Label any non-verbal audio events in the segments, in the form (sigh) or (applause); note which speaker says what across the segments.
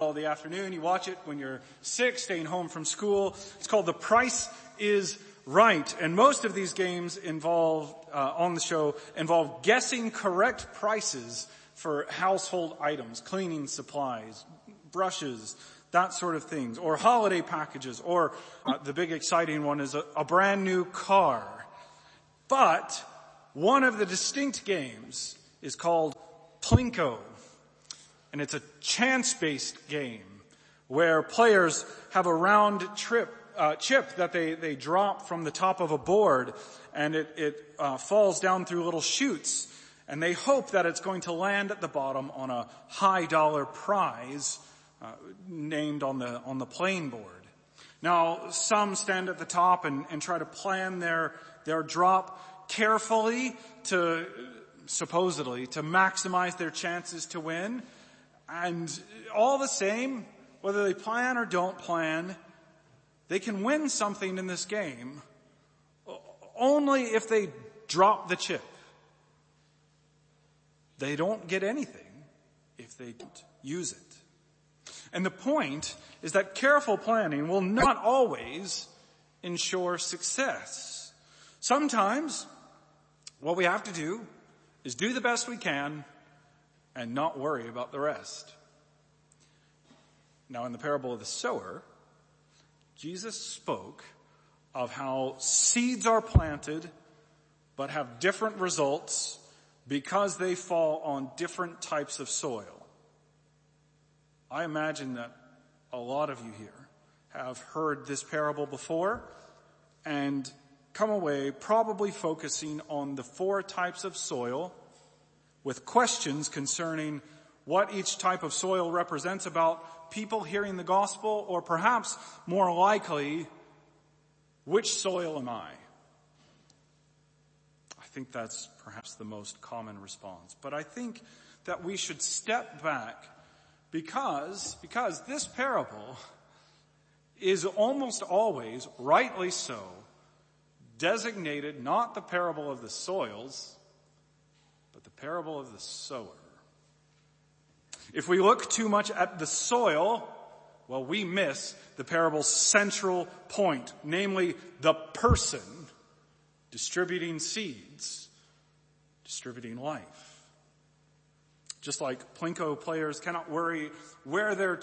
Speaker 1: all the afternoon. You watch it when you're sick, staying home from school. It's called The Price is Right. And most of these games involve, uh, on the show, involve guessing correct prices for household items, cleaning supplies, brushes, that sort of things, or holiday packages, or uh, the big exciting one is a, a brand new car. But one of the distinct games is called Plinko. And it's a chance-based game where players have a round trip, uh, chip that they, they drop from the top of a board and it, it uh, falls down through little chutes and they hope that it's going to land at the bottom on a high dollar prize uh, named on the on the playing board. Now, some stand at the top and, and try to plan their their drop carefully to supposedly to maximize their chances to win. And all the same, whether they plan or don't plan, they can win something in this game only if they drop the chip. They don't get anything if they don't use it. And the point is that careful planning will not always ensure success. Sometimes what we have to do is do the best we can and not worry about the rest. Now in the parable of the sower, Jesus spoke of how seeds are planted but have different results because they fall on different types of soil. I imagine that a lot of you here have heard this parable before and come away probably focusing on the four types of soil with questions concerning what each type of soil represents about people hearing the gospel or perhaps more likely, which soil am I? I think that's perhaps the most common response. But I think that we should step back because, because this parable is almost always, rightly so, designated not the parable of the soils, parable of the sower. If we look too much at the soil, well, we miss the parable's central point, namely the person distributing seeds, distributing life. Just like Plinko players cannot worry where their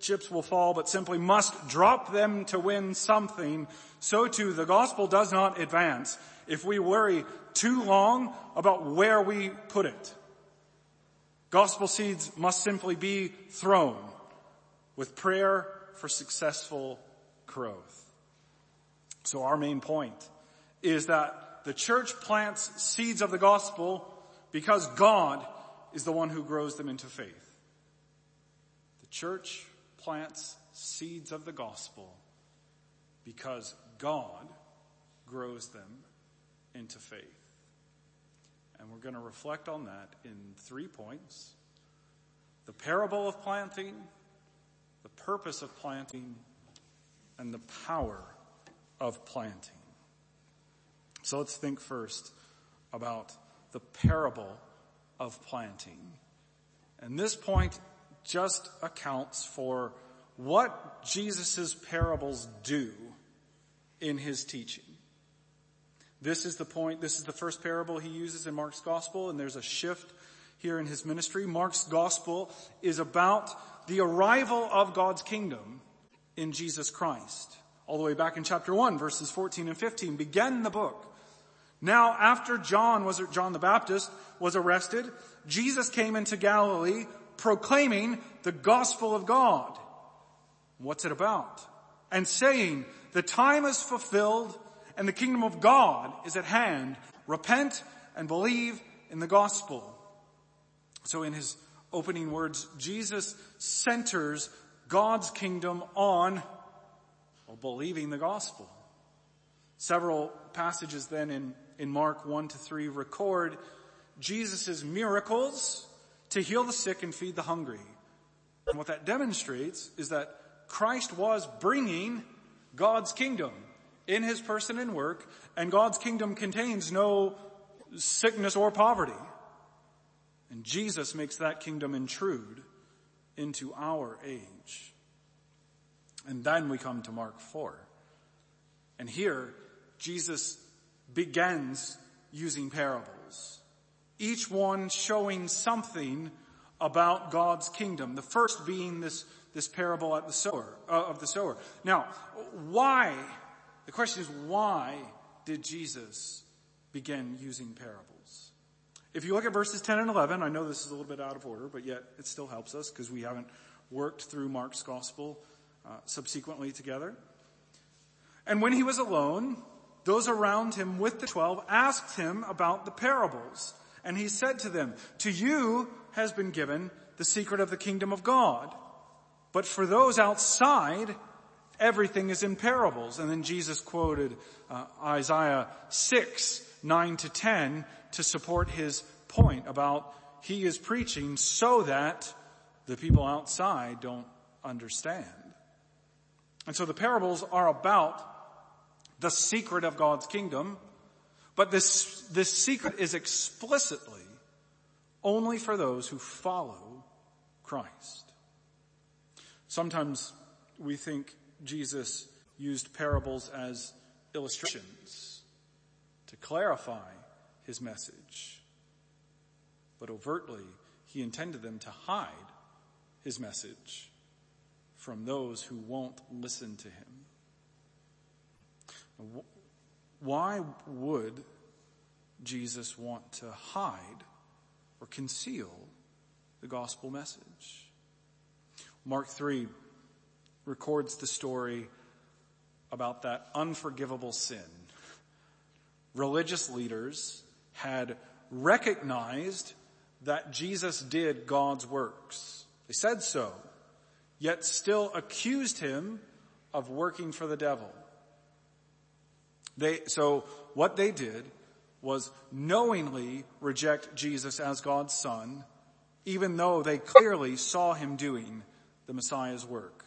Speaker 1: chips will fall, but simply must drop them to win something, so too the gospel does not advance if we worry too long about where we put it. Gospel seeds must simply be thrown with prayer for successful growth. So our main point is that the church plants seeds of the gospel because God is the one who grows them into faith. The church plants seeds of the gospel because God grows them into faith. And we're going to reflect on that in three points. The parable of planting, the purpose of planting, and the power of planting. So let's think first about the parable of planting. And this point just accounts for what Jesus' parables do in his teaching. This is the point, this is the first parable he uses in Mark's gospel and there's a shift here in his ministry. Mark's gospel is about the arrival of God's kingdom in Jesus Christ. All the way back in chapter 1 verses 14 and 15 begin the book. Now after John was, John the Baptist was arrested, Jesus came into Galilee proclaiming the gospel of God. What's it about? And saying, the time is fulfilled and the kingdom of God is at hand. Repent and believe in the gospel. So in his opening words, Jesus centers God's kingdom on well, believing the gospel. Several passages then in, in Mark 1 to 3 record Jesus' miracles to heal the sick and feed the hungry. And what that demonstrates is that Christ was bringing God's kingdom in his person and work, and God's kingdom contains no sickness or poverty. And Jesus makes that kingdom intrude into our age. And then we come to Mark 4. And here, Jesus begins using parables. Each one showing something about God's kingdom. The first being this, this parable at the sower, uh, of the sower. Now, why, the question is why did Jesus begin using parables? If you look at verses 10 and 11, I know this is a little bit out of order, but yet it still helps us because we haven't worked through Mark's gospel uh, subsequently together. And when he was alone, those around him with the twelve asked him about the parables. And he said to them, to you has been given the secret of the kingdom of God. But for those outside, everything is in parables. And then Jesus quoted uh, Isaiah 6, 9 to 10 to support his point about he is preaching so that the people outside don't understand. And so the parables are about the secret of God's kingdom, but this, this secret is explicitly only for those who follow Christ. Sometimes we think Jesus used parables as illustrations to clarify his message, but overtly he intended them to hide his message from those who won't listen to him. Why would Jesus want to hide or conceal the gospel message? Mark 3 records the story about that unforgivable sin. Religious leaders had recognized that Jesus did God's works. They said so, yet still accused him of working for the devil. They, so what they did was knowingly reject Jesus as God's son, even though they clearly saw him doing the Messiah's work.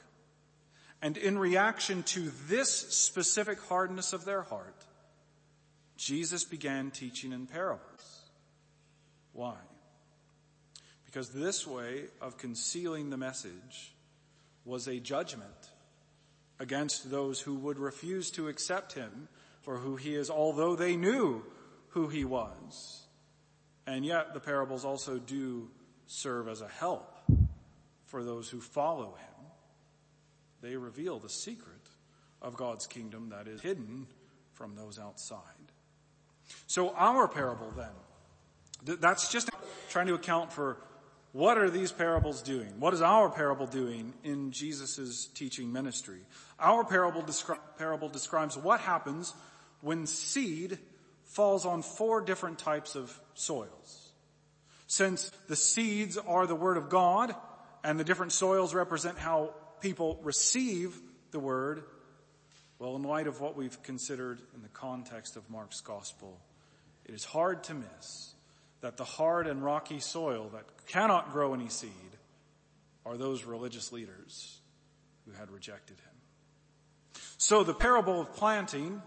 Speaker 1: And in reaction to this specific hardness of their heart, Jesus began teaching in parables. Why? Because this way of concealing the message was a judgment against those who would refuse to accept him for who he is, although they knew who he was. And yet the parables also do serve as a help for those who follow him. They reveal the secret of God's kingdom that is hidden from those outside. So our parable then, that's just trying to account for what are these parables doing? What is our parable doing in Jesus' teaching ministry? Our parable, descri- parable describes what happens when seed falls on four different types of soils. Since the seeds are the Word of God and the different soils represent how people receive the Word, well, in light of what we've considered in the context of Mark's Gospel, it is hard to miss that the hard and rocky soil that cannot grow any seed are those religious leaders who had rejected him. So the parable of planting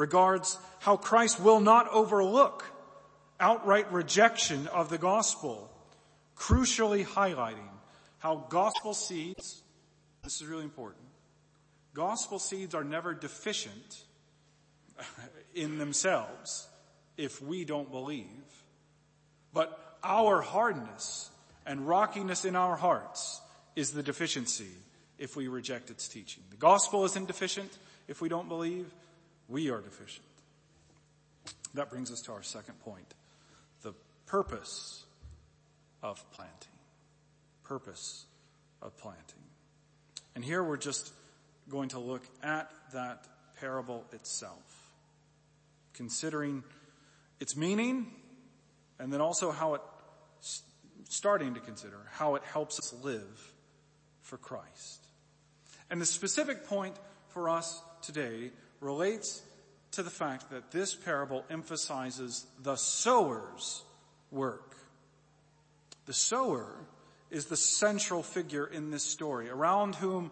Speaker 1: regards how Christ will not overlook outright rejection of the gospel, crucially highlighting how gospel seeds, this is really important, gospel seeds are never deficient (laughs) in themselves if we don't believe. But our hardness and rockiness in our hearts is the deficiency if we reject its teaching. The gospel isn't deficient if we don't believe. We are deficient. That brings us to our second point. The purpose of planting. Purpose of planting. And here we're just going to look at that parable itself, considering its meaning and then also how it, starting to consider how it helps us live for Christ. And the specific point for us today relates to the fact that this parable emphasizes the sower's work. The sower is the central figure in this story around whom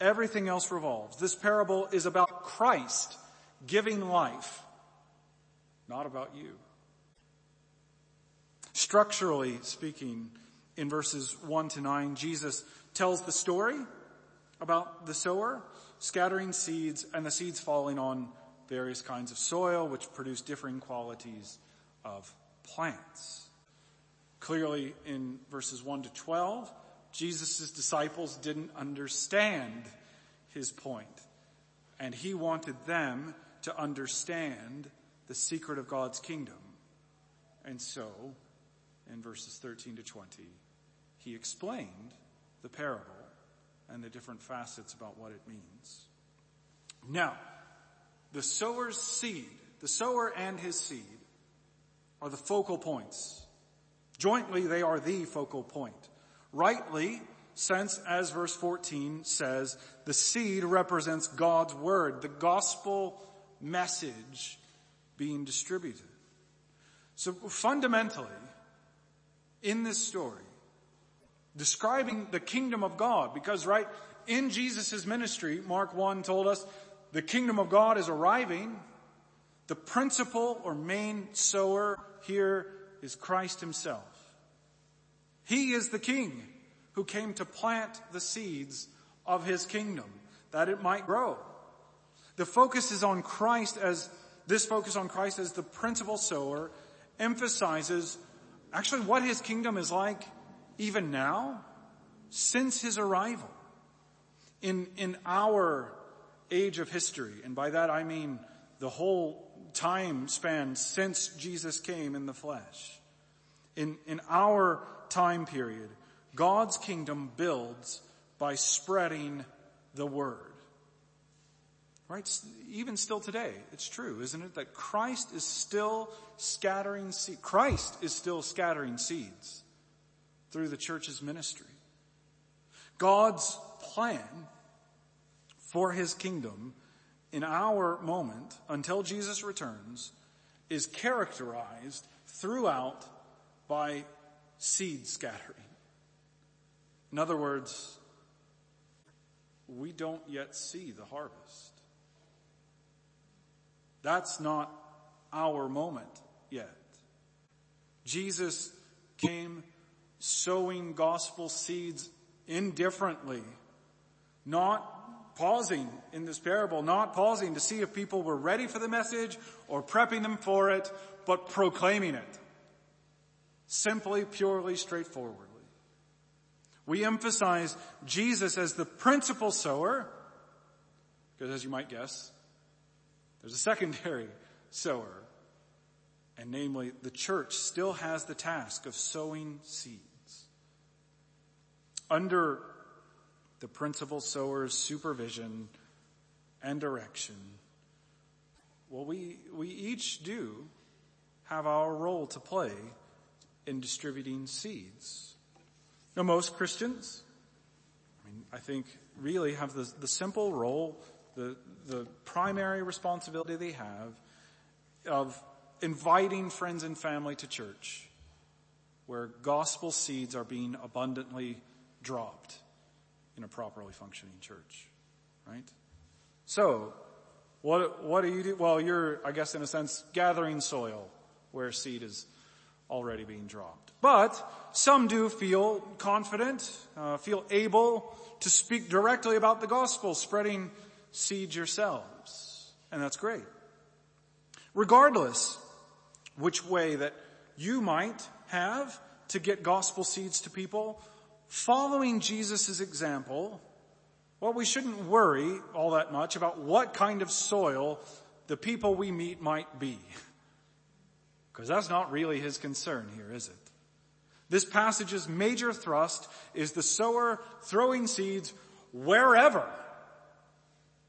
Speaker 1: everything else revolves. This parable is about Christ giving life, not about you. Structurally speaking, in verses 1 to 9, Jesus tells the story about the sower scattering seeds and the seeds falling on various kinds of soil which produce differing qualities of plants. Clearly in verses 1 to 12, Jesus' disciples didn't understand his point, and he wanted them to understand the secret of God's kingdom. And so, in verses 13 to 20, he explained the parable and the different facets about what it means. Now, the sower's seed, the sower and his seed are the focal points. Jointly, they are the focal point. Rightly, since as verse 14 says, the seed represents God's word, the gospel message being distributed. So fundamentally, in this story, describing the kingdom of God, because right, in Jesus' ministry, Mark 1 told us, the kingdom of God is arriving. The principal or main sower here is Christ himself. He is the king who came to plant the seeds of his kingdom that it might grow. The focus is on Christ as, this focus on Christ as the principal sower emphasizes actually what his kingdom is like even now since his arrival in, in our age of history. And by that I mean the whole time span since Jesus came in the flesh. In, in our time period, God's kingdom builds by spreading the word. Right? Even still today, it's true, isn't it? That Christ is still scattering. Christ is still scattering seeds through the church's ministry. God's plan for his kingdom in our moment until Jesus returns is characterized throughout by seed scattering. In other words, we don't yet see the harvest. That's not our moment yet. Jesus came sowing gospel seeds indifferently, not pausing in this parable, not pausing to see if people were ready for the message or prepping them for it, but proclaiming it. Simply, purely, straightforwardly. We emphasize Jesus as the principal sower, because as you might guess, there's a secondary (laughs) sower, and namely, the church still has the task of sowing seeds. Under the principal sower's supervision and direction, well, we, we each do have our role to play in distributing seeds. Now most Christians, I mean, I think really have the, the simple role, the, the primary responsibility they have of inviting friends and family to church where gospel seeds are being abundantly dropped in a properly functioning church, right? So, what, what do you do? Well, you're, I guess in a sense, gathering soil where seed is already being dropped. But some do feel confident, uh, feel able to speak directly about the gospel, spreading seed yourselves. And that's great. Regardless which way that you might have to get gospel seeds to people, following Jesus' example, well, we shouldn't worry all that much about what kind of soil the people we meet might be. Because that's not really his concern here, is it? This passage's major thrust is the sower throwing seeds wherever.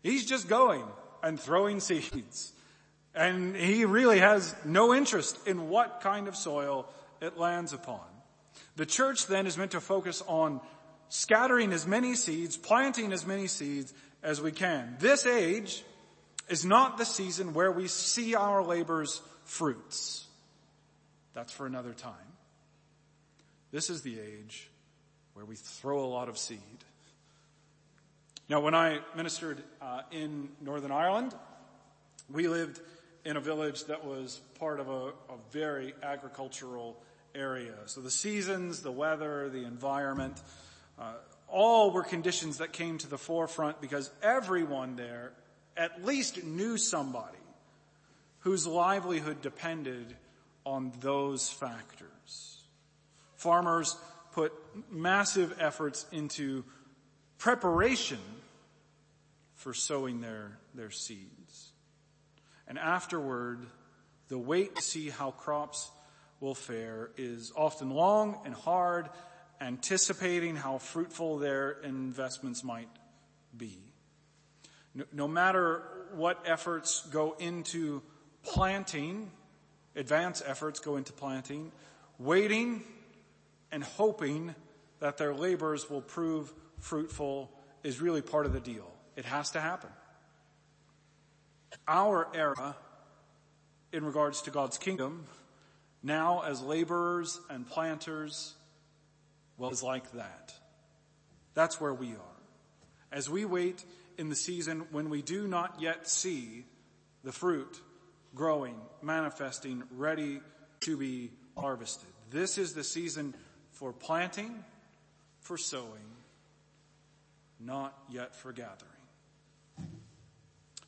Speaker 1: He's just going and throwing (laughs) seeds. And he really has no interest in what kind of soil it lands upon. The church then is meant to focus on scattering as many seeds, planting as many seeds as we can. This age is not the season where we see our labor's fruits. That's for another time. This is the age where we throw a lot of seed. Now, when I ministered uh, in Northern Ireland, we lived in a village that was part of a, a very agricultural area. So the seasons, the weather, the environment, uh, all were conditions that came to the forefront because everyone there at least knew somebody whose livelihood depended on those factors. Farmers put massive efforts into preparation for sowing their, their seeds. And afterward, the wait to see how crops will fare is often long and hard, anticipating how fruitful their investments might be. No, no matter what efforts go into planting, advance efforts go into planting, waiting and hoping that their labors will prove fruitful is really part of the deal. It has to happen. Our era in regards to God's kingdom now as laborers and planters, well, is like that. That's where we are. As we wait in the season when we do not yet see the fruit growing, manifesting, ready to be harvested. This is the season for planting, for sowing, not yet for gathering.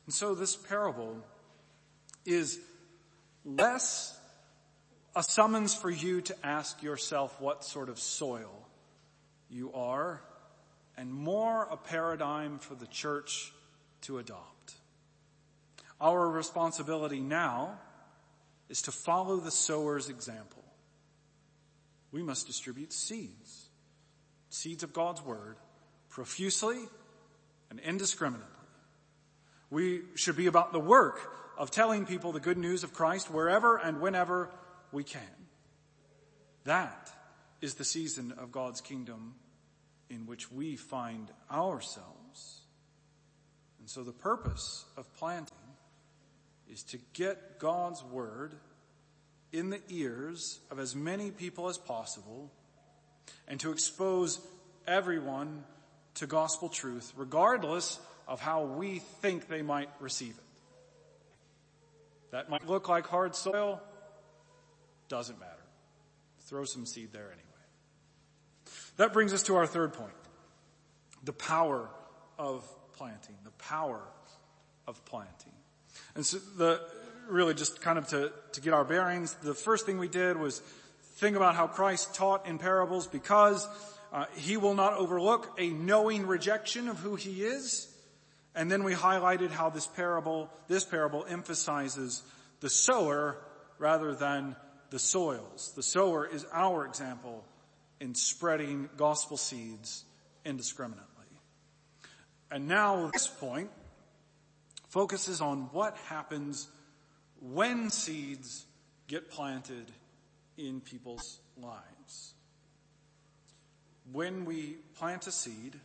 Speaker 1: And so this parable is less a summons for you to ask yourself what sort of soil you are and more a paradigm for the church to adopt. Our responsibility now is to follow the sower's example. We must distribute seeds, seeds of God's word, profusely and indiscriminately. We should be about the work of telling people the good news of Christ wherever and whenever we can. That is the season of God's kingdom in which we find ourselves. And so the purpose of planting is to get God's word in the ears of as many people as possible and to expose everyone to gospel truth regardless of how we think they might receive it. That might look like hard soil. Doesn't matter. Throw some seed there anyway. That brings us to our third point. The power of planting. The power of planting. And so the, really just kind of to, to get our bearings, the first thing we did was think about how Christ taught in parables because uh, he will not overlook a knowing rejection of who he is. And then we highlighted how this parable, this parable emphasizes the sower rather than the soils. The sower is our example in spreading gospel seeds indiscriminately. And now this point focuses on what happens when seeds get planted in people's lives. When we plant a seed,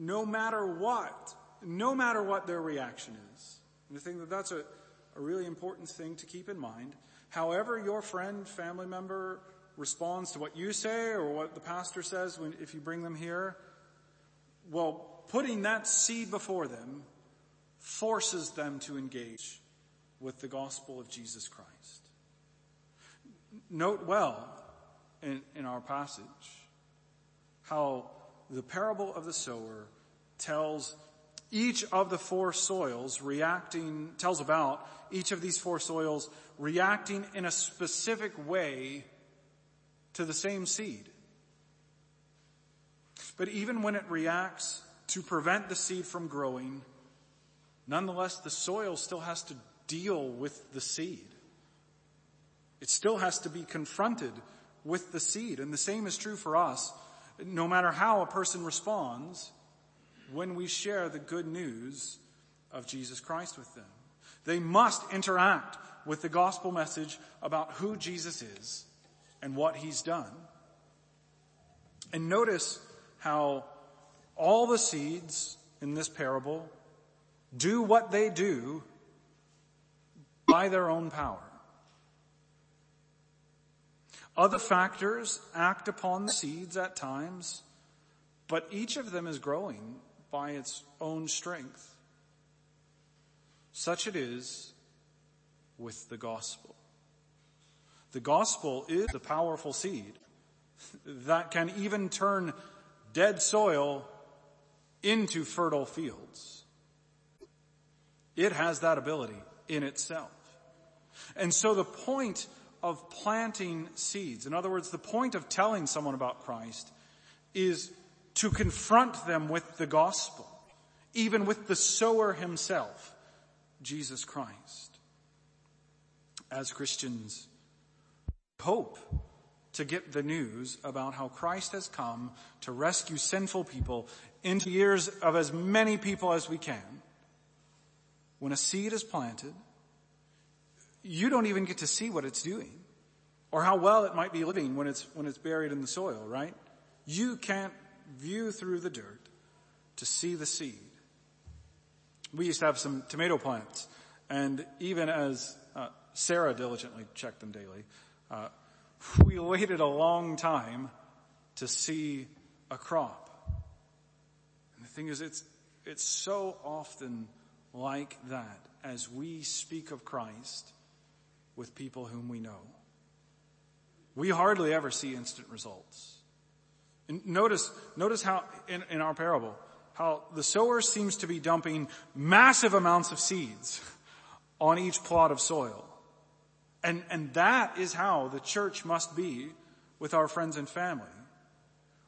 Speaker 1: no matter what, no matter what their reaction is. And I think that that's a, a really important thing to keep in mind. However your friend, family member responds to what you say or what the pastor says when, if you bring them here, well, putting that seed before them forces them to engage with the gospel of Jesus Christ. Note well in, in our passage how the parable of the sower tells each of the four soils reacting, tells about each of these four soils reacting in a specific way to the same seed. But even when it reacts to prevent the seed from growing, nonetheless the soil still has to deal with the seed. It still has to be confronted with the seed. And the same is true for us no matter how a person responds when we share the good news of Jesus Christ with them. They must interact with the gospel message about who Jesus is and what he's done. And notice how all the seeds in this parable do what they do by their own power. Other factors act upon the seeds at times, but each of them is growing by its own strength. Such it is with the gospel. The gospel is the powerful seed that can even turn dead soil into fertile fields. It has that ability in itself. And so the point of planting seeds, in other words, the point of telling someone about Christ is to confront them with the gospel, even with the sower himself, Jesus Christ. As Christians, hope to get the news about how Christ has come to rescue sinful people into the ears of as many people as we can. When a seed is planted, you don't even get to see what it's doing or how well it might be living when it's, when it's buried in the soil, right? You can't view through the dirt to see the seed. We used to have some tomato plants and even as uh, Sarah diligently checked them daily, uh, we waited a long time to see a crop. And the thing is, it's, it's so often like that as we speak of Christ with people whom we know. We hardly ever see instant results. And notice, notice how in, in our parable, how the sower seems to be dumping massive amounts of seeds on each plot of soil. And, and that is how the church must be with our friends and family.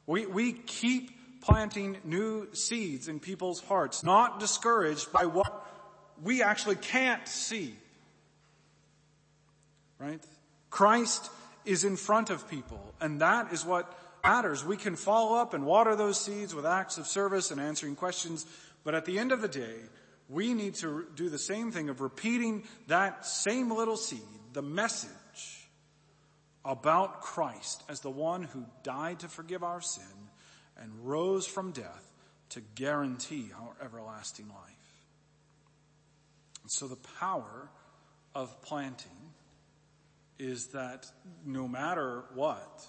Speaker 1: We, we keep planting new seeds in people's hearts, not discouraged by what we actually can't see. Right? Christ is in front of people and that is what matters. We can follow up and water those seeds with acts of service and answering questions, but at the end of the day, we need to do the same thing of repeating that same little seed the message about Christ as the one who died to forgive our sin and rose from death to guarantee our everlasting life. And so the power of planting is that no matter what,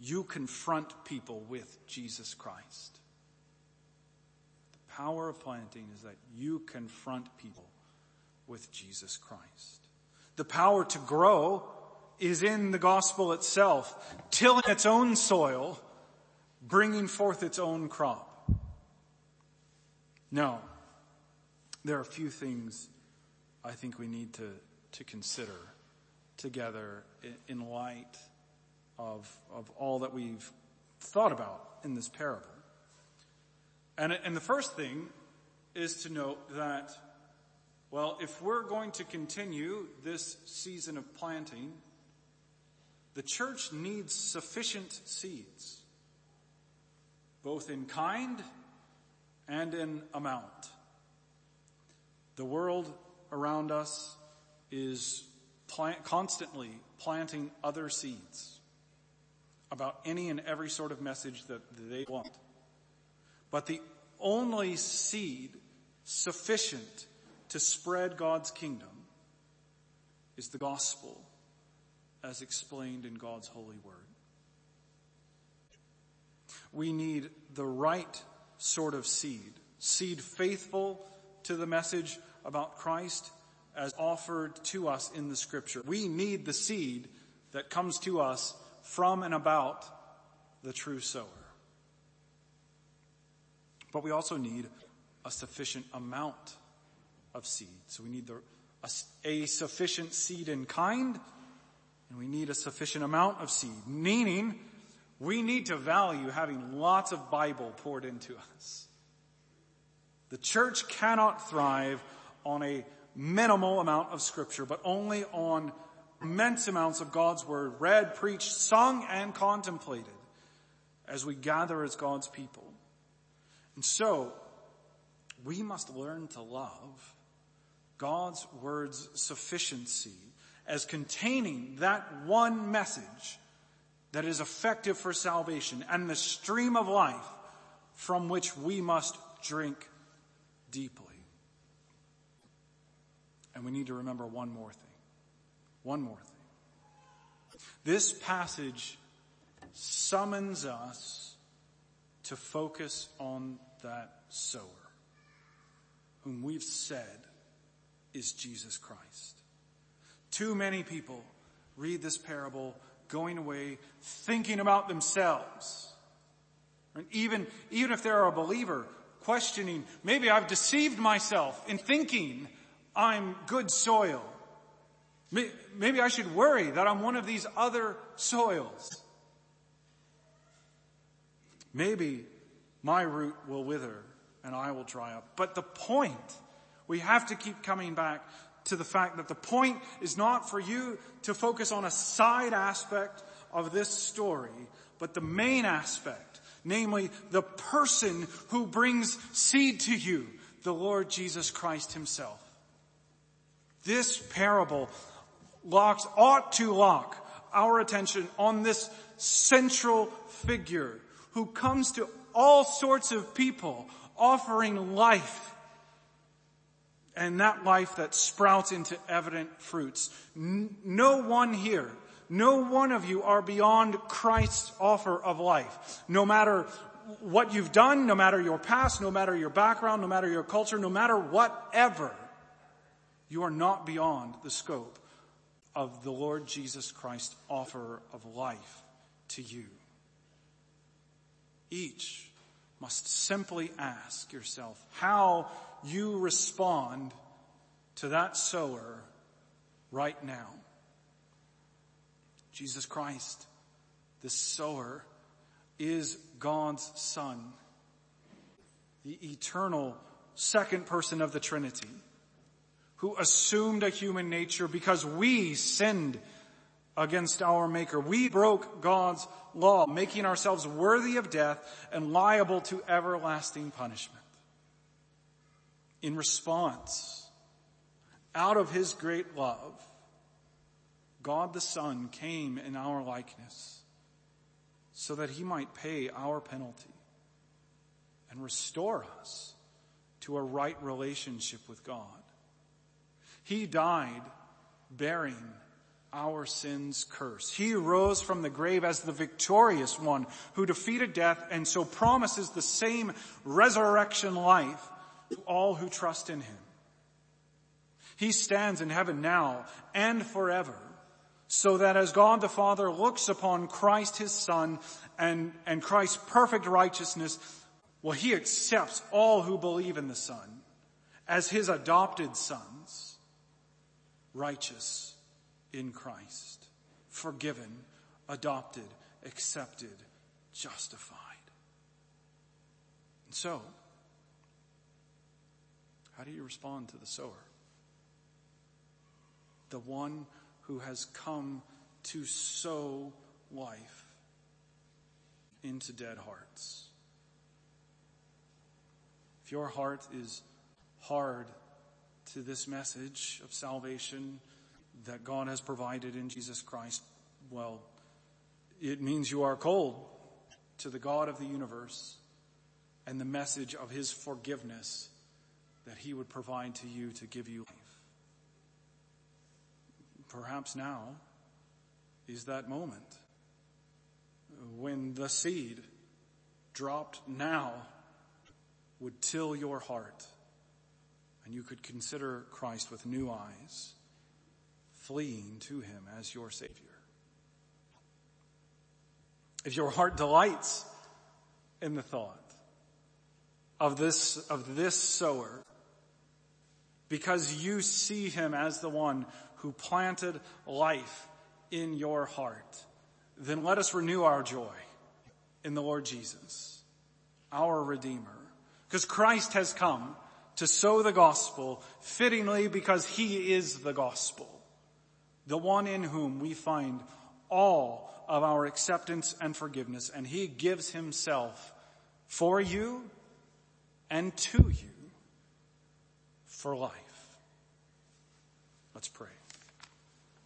Speaker 1: you confront people with Jesus Christ. The power of planting is that you confront people with Jesus Christ. The power to grow is in the gospel itself, tilling its own soil, bringing forth its own crop. No, there are a few things I think we need to, to consider together in, light of, of all that we've thought about in this parable. And, and the first thing is to note that well, if we're going to continue this season of planting, the church needs sufficient seeds, both in kind and in amount. The world around us is plant, constantly planting other seeds about any and every sort of message that they want. But the only seed sufficient to spread God's kingdom is the gospel as explained in God's holy word. We need the right sort of seed, seed faithful to the message about Christ as offered to us in the scripture. We need the seed that comes to us from and about the true sower. But we also need a sufficient amount of seed. So we need the, a, a sufficient seed in kind, and we need a sufficient amount of seed, meaning we need to value having lots of Bible poured into us. The church cannot thrive on a minimal amount of scripture, but only on immense amounts of God's word read, preached, sung, and contemplated as we gather as God's people. And so, we must learn to love God's word's sufficiency as containing that one message that is effective for salvation and the stream of life from which we must drink deeply. And we need to remember one more thing. One more thing. This passage summons us to focus on that sower whom we've said is Jesus Christ. Too many people read this parable going away thinking about themselves. And even, even if they're a believer, questioning, maybe I've deceived myself in thinking I'm good soil. Maybe I should worry that I'm one of these other soils. Maybe my root will wither and I will dry up. But the point, we have to keep coming back to the fact that the point is not for you to focus on a side aspect of this story, but the main aspect, namely the person who brings seed to you, the Lord Jesus Christ himself. This parable locks, ought to lock our attention on this central figure who comes to all sorts of people offering life and that life that sprouts into evident fruits. No one here, no one of you are beyond Christ's offer of life. No matter what you've done, no matter your past, no matter your background, no matter your culture, no matter whatever, you are not beyond the scope of the Lord Jesus Christ's offer of life to you. Each must simply ask yourself how you respond to that sower right now. Jesus Christ, the sower, is God's son, the eternal second person of the Trinity, who assumed a human nature because we sinned against our maker. We broke God's law, making ourselves worthy of death and liable to everlasting punishment. In response, out of his great love, God the Son came in our likeness so that he might pay our penalty and restore us to a right relationship with God. He died bearing our sin's curse. He rose from the grave as the victorious one who defeated death and so promises the same resurrection life to all who trust in him. He stands in heaven now and forever so that as God the Father looks upon Christ his Son and, and Christ's perfect righteousness, well, he accepts all who believe in the Son as his adopted sons, righteous in Christ, forgiven, adopted, accepted, justified. And so, how do you respond to the sower? The one who has come to sow life into dead hearts. If your heart is hard to this message of salvation, that God has provided in Jesus Christ, well, it means you are cold to the God of the universe and the message of his forgiveness that he would provide to you to give you life. Perhaps now is that moment when the seed dropped now would till your heart and you could consider Christ with new eyes fleeing to him as your savior. If your heart delights in the thought of this, of this sower, because you see him as the one who planted life in your heart, then let us renew our joy in the Lord Jesus, our Redeemer. Because Christ has come to sow the gospel fittingly because he is the gospel the one in whom we find all of our acceptance and forgiveness, and he gives himself for you and to you for life. Let's pray.